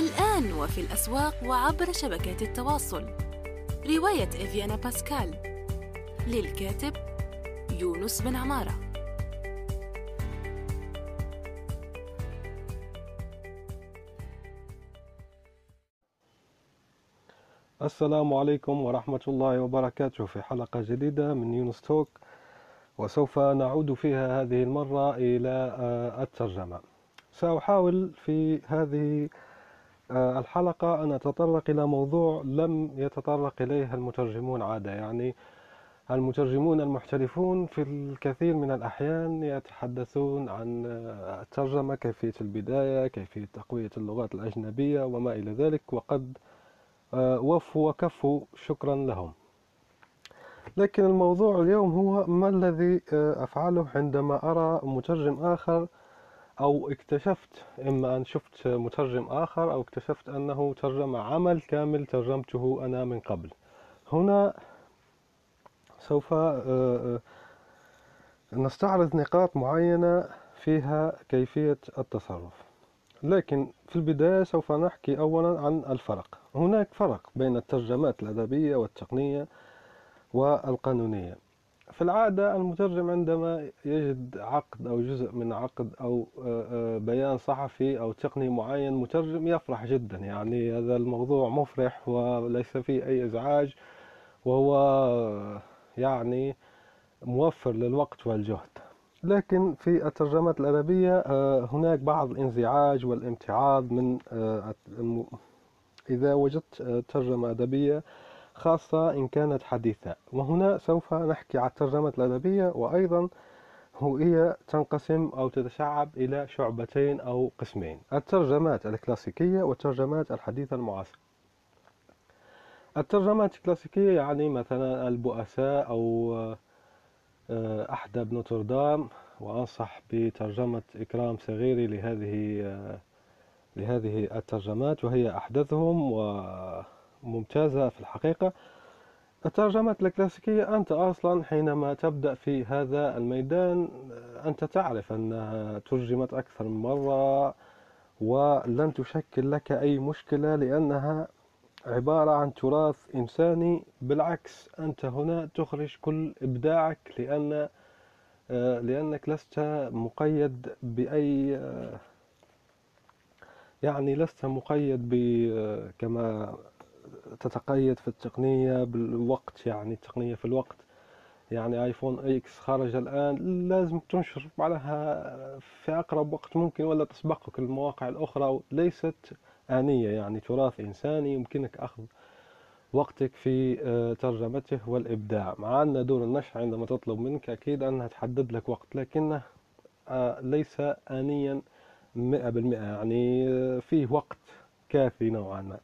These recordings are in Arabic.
الآن وفي الأسواق وعبر شبكات التواصل. رواية إفيانا باسكال. للكاتب يونس بن عمارة. السلام عليكم ورحمة الله وبركاته في حلقة جديدة من يونس توك وسوف نعود فيها هذه المرة إلى الترجمة. سأحاول في هذه الحلقة أن أتطرق إلى موضوع لم يتطرق إليه المترجمون عادة. يعني المترجمون المحترفون في الكثير من الأحيان يتحدثون عن آه، الترجمة كيفية البداية كيفية تقوية اللغات الأجنبية وما إلى ذلك وقد آه، وفوا وكفوا شكرا لهم. لكن الموضوع اليوم هو ما الذي آه، أفعله عندما أرى مترجم آخر أو اكتشفت إما أن شفت مترجم آخر أو اكتشفت أنه ترجم عمل كامل ترجمته أنا من قبل. هنا سوف آه، نستعرض نقاط معينة فيها كيفية التصرف. لكن في البداية سوف نحكي أولا عن الفرق. هناك فرق بين الترجمات الأدبية والتقنية والقانونية. في العادة المترجم عندما يجد عقد أو جزء من عقد أو آه، آه، بيان صحفي أو تقني معين مترجم يفرح جدا. يعني هذا الموضوع مفرح وليس فيه أي إزعاج وهو آه، يعني موفر للوقت والجهد. لكن في الترجمات الأدبية هناك بعض الانزعاج والامتعاض من إذا وجدت ترجمة أدبية خاصة إن كانت حديثة. وهنا سوف نحكي عن الترجمات الأدبية وأيضا هي تنقسم أو تتشعب إلى شعبتين أو قسمين الترجمات الكلاسيكية والترجمات الحديثة المعاصرة. الترجمات الكلاسيكية يعني مثلا البؤساء أو آه، آه، أحدب نوتردام وأنصح بترجمة إكرام صغيري لهذه آه، لهذه الترجمات وهي أحدثهم وممتازة في الحقيقة. الترجمات الكلاسيكية أنت أصلا حينما تبدأ في هذا الميدان آه، أنت تعرف أنها ترجمت أكثر من مرة ولن تشكل لك أي مشكلة لأنها عبارة عن تراث إنساني. بالعكس أنت هنا تخرج كل إبداعك لأن آه، لأنك لست مقيد بأي آه، يعني لست مقيد كما تتقيد في التقنية بالوقت يعني التقنية في الوقت. يعني آيفون إكس خرج الآن لازم تنشر معناها في أقرب وقت ممكن ولا تسبقك المواقع الأخرى ليست آنية. يعني تراث إنساني يمكنك أخذ وقتك في آه، ترجمته والإبداع. مع أن دور النشر عندما تطلب منك أكيد أنها تحدد لك وقت لكنه آه، ليس آنيا مئة بالمئة. يعني آه، فيه وقت كافي نوعا ما.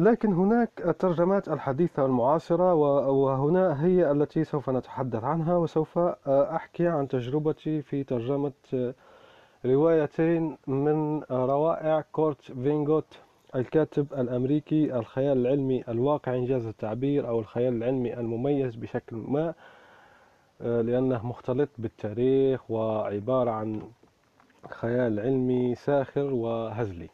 لكن هناك الترجمات الحديثة والمعاصرة و- وهنا هي التي سوف نتحدث عنها وسوف آه، أحكي عن تجربتي في ترجمة آه، روايتين من روائع كورت فونيغوت الكاتب الأمريكي الخيال العلمي الواقع إن جاز التعبير أو الخيال العلمي المميز بشكل ما آه، لأنه مختلط بالتاريخ وعبارة عن خيال علمي ساخر وهزلي.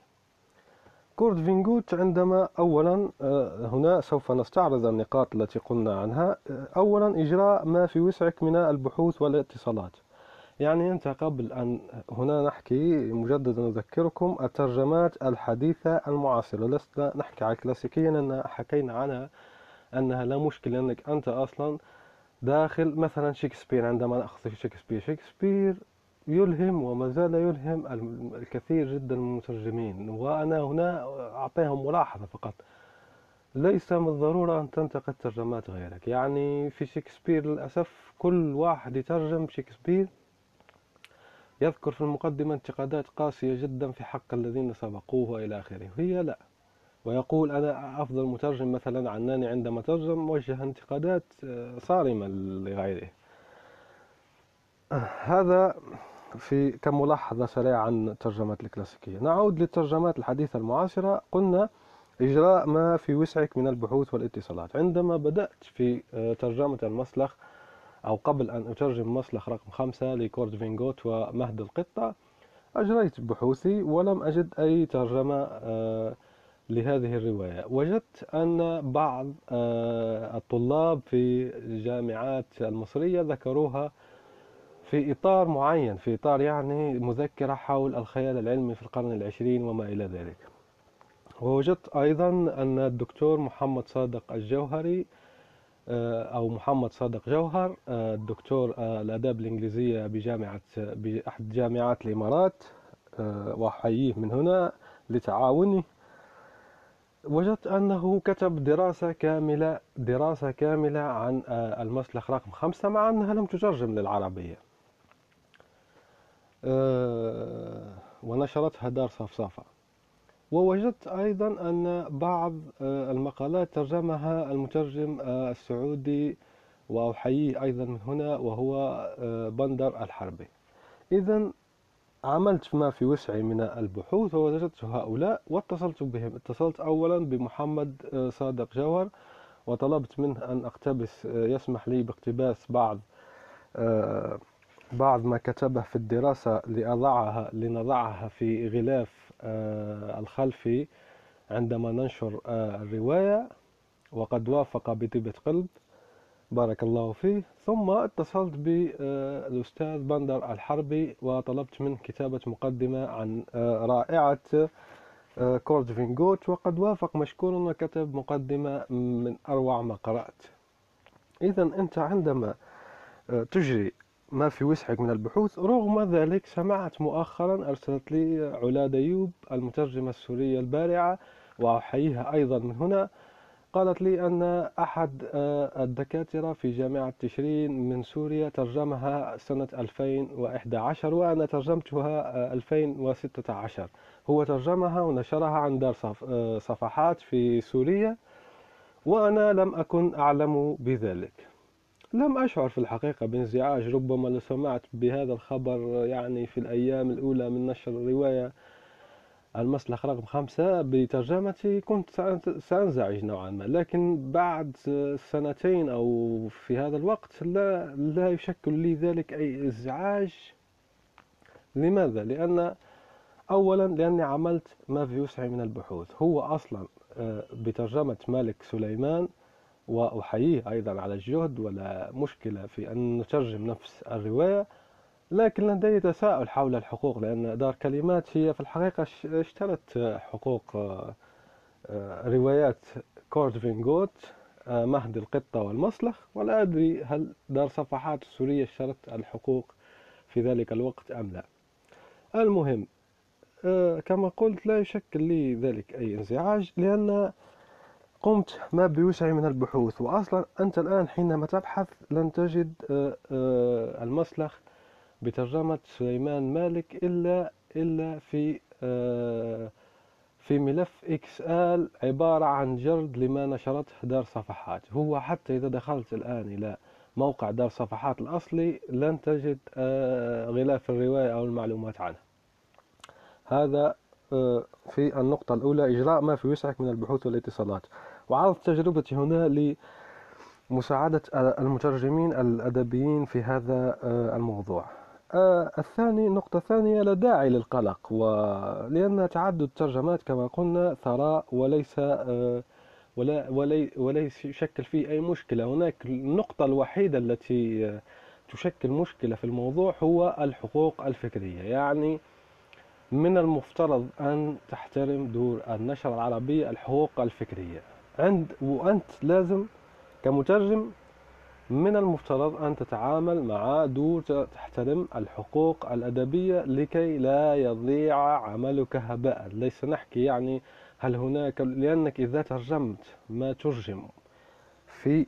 كورت فينغوت عندما أولا آه، هنا سوف نستعرض النقاط التي قلنا عنها. آه، أولا إجراء ما في وسعك من البحوث والاتصالات. يعني أنت قبل أن هنا نحكي مجددا نذكركم الترجمات الحديثة المعاصرة. لسنا نحكي على الكلاسيكية لأن حكينا عنها أنها لا مشكلة لأنك أنت أصلا داخل مثلا شكسبير عندما نأخذ شكسبير شكسبير يلهم وما زال يلهم الكثير جدا من المترجمين. وأنا هنا أعطيهم ملاحظة فقط. ليس من الضرورة أن تنتقد ترجمات غيرك. يعني في شكسبير للأسف كل واحد يترجم شكسبير. يذكر في المقدمة انتقادات قاسية جدا في حق الذين سبقوه وإلى آخره. هي لا. ويقول أنا أفضل مترجم مثلا عناني عندما ترجم وجه انتقادات آه، صارمة لغيره. آه، هذا في كملاحظة سريعة عن الترجمات الكلاسيكية. نعود للترجمات الحديثة المعاصرة. قلنا إجراء ما في وسعك من البحوث والاتصالات. عندما بدأت في آه، ترجمة المسلخ أو قبل أن أترجم مسلخ رقم خمسة لكورد فينغوت ومهد القطة أجريت بحوثي ولم أجد أي ترجمة آه، لهذه الرواية. وجدت أن بعض آه، الطلاب في الجامعات المصرية ذكروها في إطار معين في إطار يعني مذكرة حول الخيال العلمي في القرن العشرين وما إلى ذلك. ووجدت أيضا أن الدكتور محمد صادق الجوهري آه، أو محمد صادق جوهر آه، الدكتور آه، الآداب الإنجليزية بجامعة بأحد جامعات الإمارات وأحييه من هنا لتعاونه وجدت أنه كتب دراسة كاملة دراسة كاملة عن المسلخ رقم خمسة مع أنها لم تترجم للعربية. ونشرتها دار صفصافة ووجدت أيضا أن بعض آه، المقالات ترجمها المترجم آه، السعودي وأحييه أيضا من هنا وهو آه، بندر الحربي. إذا عملت ما في وسعي من البحوث ووجدت هؤلاء واتصلت بهم. اتصلت أولا بمحمد صادق جوهر وطلبت منه أن أقتبس يسمح لي باقتباس بعض بعض ما كتبه في الدراسة لأضعها لنضعها في غلاف آه، الخلفي عندما ننشر آه، الرواية وقد وافق بطيبة قلب. بارك الله فيه. ثم اتصلت بالأستاذ بندر الحربي وطلبت منه كتابة مقدمة عن آه، رائعة كورت فونيغوت. وقد وافق مشكور وكتب مقدمة من أروع ما قرأت. إذا أنت عندما تجري ما في وسعك من البحوث رغم ذلك سمعت مؤخرا أرسلت لي علا ديوب المترجمة السورية البارعة وأحييها أيضا من هنا. قالت لي أن أحد آه، الدكاترة في جامعة تشرين من سوريا ترجمها سنة 2011 وأنا ترجمتها 2016 آه، هو ترجمها ونشرها عن دار آه، صفحات في سوريا وأنا لم أكن أعلم بذلك. لم أشعر في الحقيقة بانزعاج ربما لو سمعت بهذا الخبر يعني في الأيام الأولى من نشر الرواية المسلخ رقم خمسة بترجمتي كنت سأنزعج نوعا ما. لكن بعد سنتين أو في هذا الوقت لا, لا يشكل لي ذلك أي إزعاج. لماذا؟ لأن أولا لأني عملت ما في وسعي من البحوث. هو أصلا آه، بترجمة مالك سليمان وأحييه أيضا على الجهد ولا مشكلة في أن نترجم نفس الرواية لكن لدي تساؤل حول الحقوق لأن دار كلمات هي في الحقيقة اشترت حقوق آه، آه، روايات كورت فونيغوت آه، مهد القطة والمسلخ ولا أدري هل دار صفحات السورية اشترت الحقوق في ذلك الوقت أم لا. المهم كما قلت لا يشكل لي ذلك أي انزعاج لأن قمت ما بوسعي من البحوث وأصلا أنت الآن حينما تبحث لن تجد آه، آه، المسلخ بترجمة سليمان مالك إلا إلا في آه، في ملف إكس آل عبارة عن جرد لما نشرته دار صفحات. هو حتى إذا دخلت الآن إلى موقع دار صفحات الأصلي لن تجد غلاف الرواية أو المعلومات عنه. هذا في النقطة الأولى إجراء ما في وسعك من البحوث والاتصالات. وعرضت تجربتي هنا لمساعدة المترجمين الأدبيين في هذا آه، الموضوع. آه، الثاني نقطة ثانية لا داعي للقلق ولأن تعدد الترجمات كما قلنا ثراء وليس آه، ولا ولي وليس يشكل فيه أي مشكلة. هناك النقطة الوحيدة التي تشكل مشكلة في الموضوع هو الحقوق الفكرية. يعني من المفترض أن تحترم دور النشر العربية الحقوق الفكرية. عند وأنت لازم كمترجم من المفترض أن تتعامل مع دور تحترم الحقوق الأدبية لكي لا يضيع عملك هباء. ليس نحكي يعني هل هناك لأنك إذا ترجمت ما ترجم في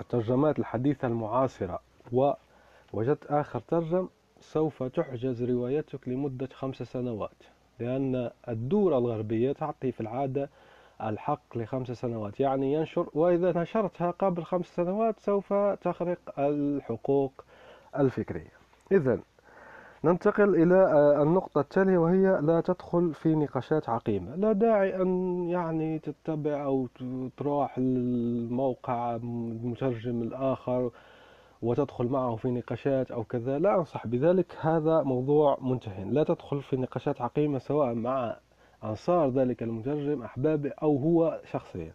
الترجمات الحديثة المعاصرة ووجدت آخر ترجم سوف تحجز روايتك لمدة خمس سنوات لأن الدور الغربية تعطي في العادة الحق لخمس سنوات. يعني ينشر وإذا نشرتها قبل خمس سنوات سوف تخرق الحقوق الفكرية. إذا ننتقل إلى آه، النقطة التالية وهي لا تدخل في نقاشات عقيمة. لا داعي أن يعني تتبع أو تروح الموقع المترجم الآخر وتدخل معه في نقاشات أو كذا لا أنصح بذلك هذا موضوع منتهي لا تدخل في نقاشات عقيمة سواء مع أنصار ذلك المترجم أحبابه أو هو شخصيا.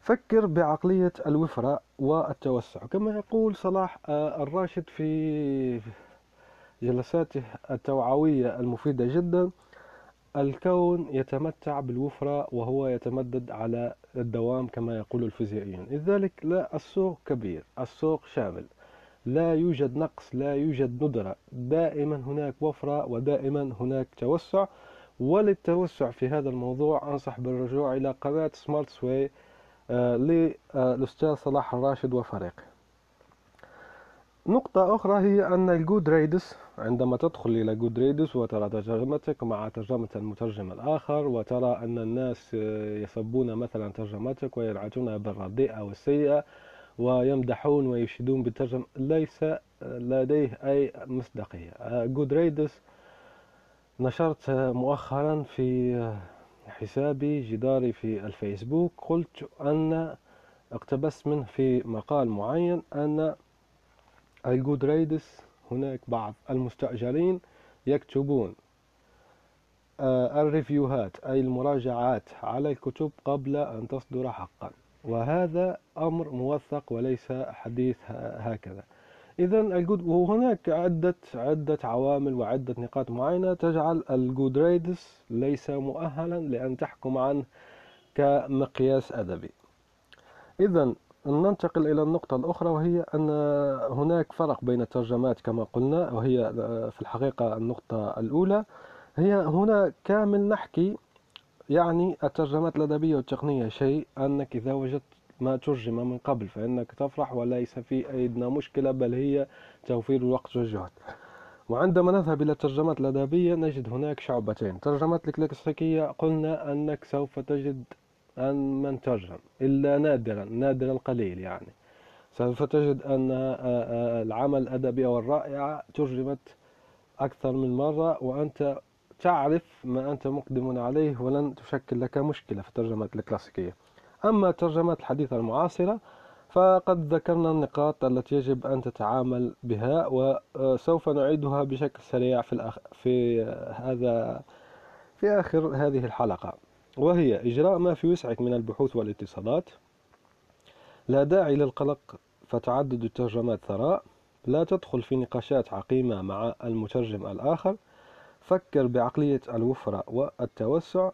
فكر بعقلية الوفرة والتوسع. كما يقول صلاح آه، الراشد في جلساته التوعوية المفيدة جدا الكون يتمتع بالوفرة وهو يتمدد على الدوام كما يقول الفيزيائيون. لذلك لا السوق كبير السوق شامل. لا يوجد نقص لا يوجد ندرة. دائما هناك وفرة ودائما هناك توسع. وللتوسع في هذا الموضوع أنصح بالرجوع إلى قناة Smarts Way آه، للأستاذ صلاح الراشد وفريقه نقطة أخرى هي أن ال Goodreads عندما تدخل إلى Goodreads وترى ترجمتك مع ترجمة المترجم الآخر وترى أن الناس يسبون مثلا ترجمتك وينعتونها بالرديئة والسيئة ويمدحون ويشيدون بالترجمة ليس لديه أي مصداقية. Goodreads نشرت مؤخرا في حسابي جداري في الفيسبوك قلت أن اقتبست منه في مقال معين أن ال Goodreads هناك بعض المستأجرين يكتبون آه، ال review هات أي المراجعات على الكتب قبل أن تصدر حقا. وهذا أمر موثق وليس حديث هكذا. إذا الجود وهناك عدة عدة عوامل وعدة نقاط معينة تجعل الجود ريدس ليس مؤهلا لأن تحكم عنه كمقياس أدبي. إذا ننتقل إلى النقطة الأخرى وهي أن هناك فرق بين الترجمات كما قلنا وهي في الحقيقة النقطة الأولى. هي هنا كامل نحكي يعني الترجمات الأدبية والتقنية شيء أنك إذا وجدت ما ترجم من قبل فإنك تفرح وليس في أيدنا مشكلة بل هي توفير الوقت والجهد. وعندما نذهب إلى الترجمات الأدبية نجد هناك شعبتين. ترجمات الكلاسيكية قلنا أنك سوف تجد أن من ترجم إلا نادرا نادرا القليل يعني. سوف تجد أن العمل الأدبي أو الرائعة ترجمت أكثر من مرة وأنت تعرف ما أنت مقدم عليه ولن تشكل لك مشكلة في الترجمات الكلاسيكية. أما الترجمات الحديثة المعاصرة فقد ذكرنا النقاط التي يجب أن تتعامل بها وسوف نعيدها بشكل سريع في, الأخ... في هذا في آخر هذه الحلقة. وهي إجراء ما في وسعك من البحوث والاتصالات. لا داعي للقلق فتعدد الترجمات ثراء. لا تدخل في نقاشات عقيمة مع المترجم الآخر. فكر بعقلية الوفرة والتوسع.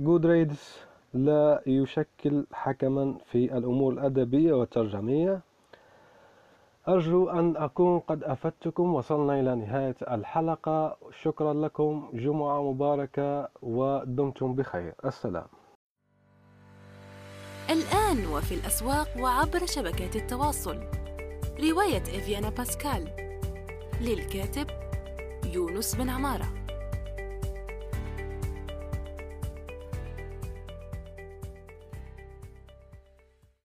جود ريدز لا يشكل حكما في الأمور الأدبية والترجمية. أرجو أن أكون قد أفدتكم وصلنا إلى نهاية الحلقة. شكرا لكم. جمعة مباركة ودمتم بخير. السلام. الآن وفي الأسواق وعبر شبكات التواصل. رواية إفيانا باسكال. للكاتب يونس بن عمارة.